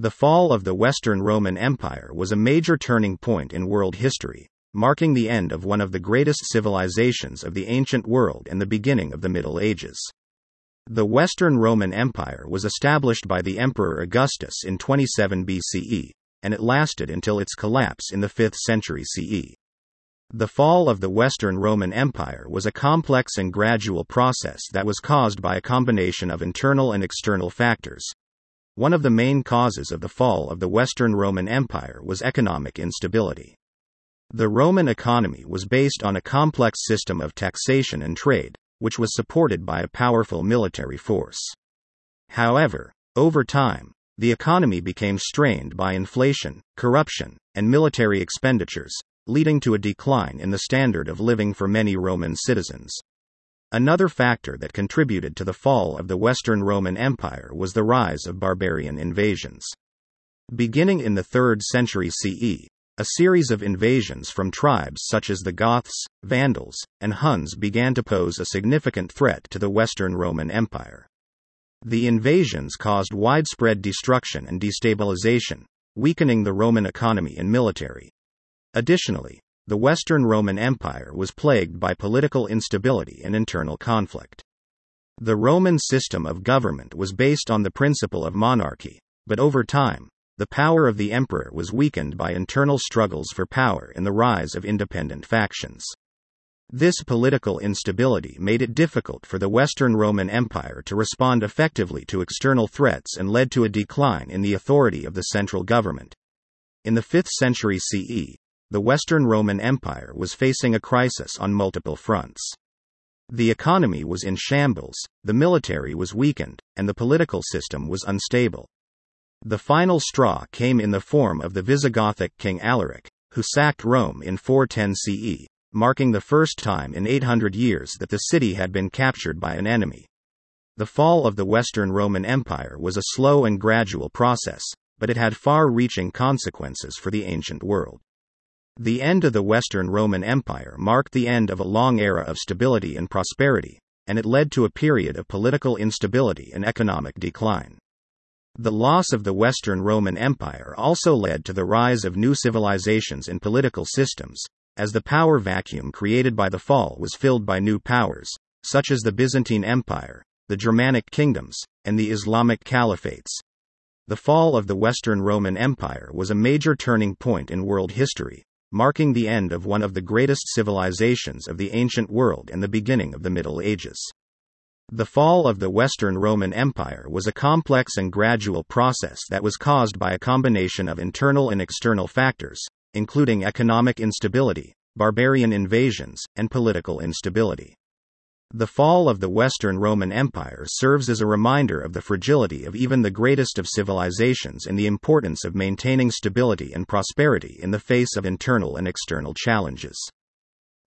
The fall of the Western Roman Empire was a major turning point in world history, marking the end of one of the greatest civilizations of the ancient world and the beginning of the Middle Ages. The Western Roman Empire was established by the Emperor Augustus in 27 BCE, and it lasted until its collapse in the 5th century CE. The fall of the Western Roman Empire was a complex and gradual process that was caused by a combination of internal and external factors. One of the main causes of the fall of the Western Roman Empire was economic instability. The Roman economy was based on a complex system of taxation and trade, which was supported by a powerful military force. However, over time, the economy became strained by inflation, corruption, and military expenditures, leading to a decline in the standard of living for many Roman citizens. Another factor that contributed to the fall of the Western Roman Empire was the rise of barbarian invasions. Beginning in the 3rd century CE, a series of invasions from tribes such as the Goths, Vandals, and Huns began to pose a significant threat to the Western Roman Empire. The invasions caused widespread destruction and destabilization, weakening the Roman economy and military. Additionally, the Western Roman Empire was plagued by political instability and internal conflict. The Roman system of government was based on the principle of monarchy, but over time, the power of the emperor was weakened by internal struggles for power and the rise of independent factions. This political instability made it difficult for the Western Roman Empire to respond effectively to external threats and led to a decline in the authority of the central government. In the 5th century CE, the Western Roman Empire was facing a crisis on multiple fronts. The economy was in shambles, the military was weakened, and the political system was unstable. The final straw came in the form of the Visigothic king Alaric, who sacked Rome in 410 CE, marking the first time in 800 years that the city had been captured by an enemy. The fall of the Western Roman Empire was a slow and gradual process, but it had far reaching consequences for the ancient world. The end of the Western Roman Empire marked the end of a long era of stability and prosperity, and it led to a period of political instability and economic decline. The loss of the Western Roman Empire also led to the rise of new civilizations and political systems, as the power vacuum created by the fall was filled by new powers, such as the Byzantine Empire, the Germanic kingdoms, and the Islamic caliphates. The fall of the Western Roman Empire was a major turning point in world history, marking the end of one of the greatest civilizations of the ancient world and the beginning of the Middle Ages. The fall of the Western Roman Empire was a complex and gradual process that was caused by a combination of internal and external factors, including economic instability, barbarian invasions, and political instability. The fall of the Western Roman Empire serves as a reminder of the fragility of even the greatest of civilizations and the importance of maintaining stability and prosperity in the face of internal and external challenges.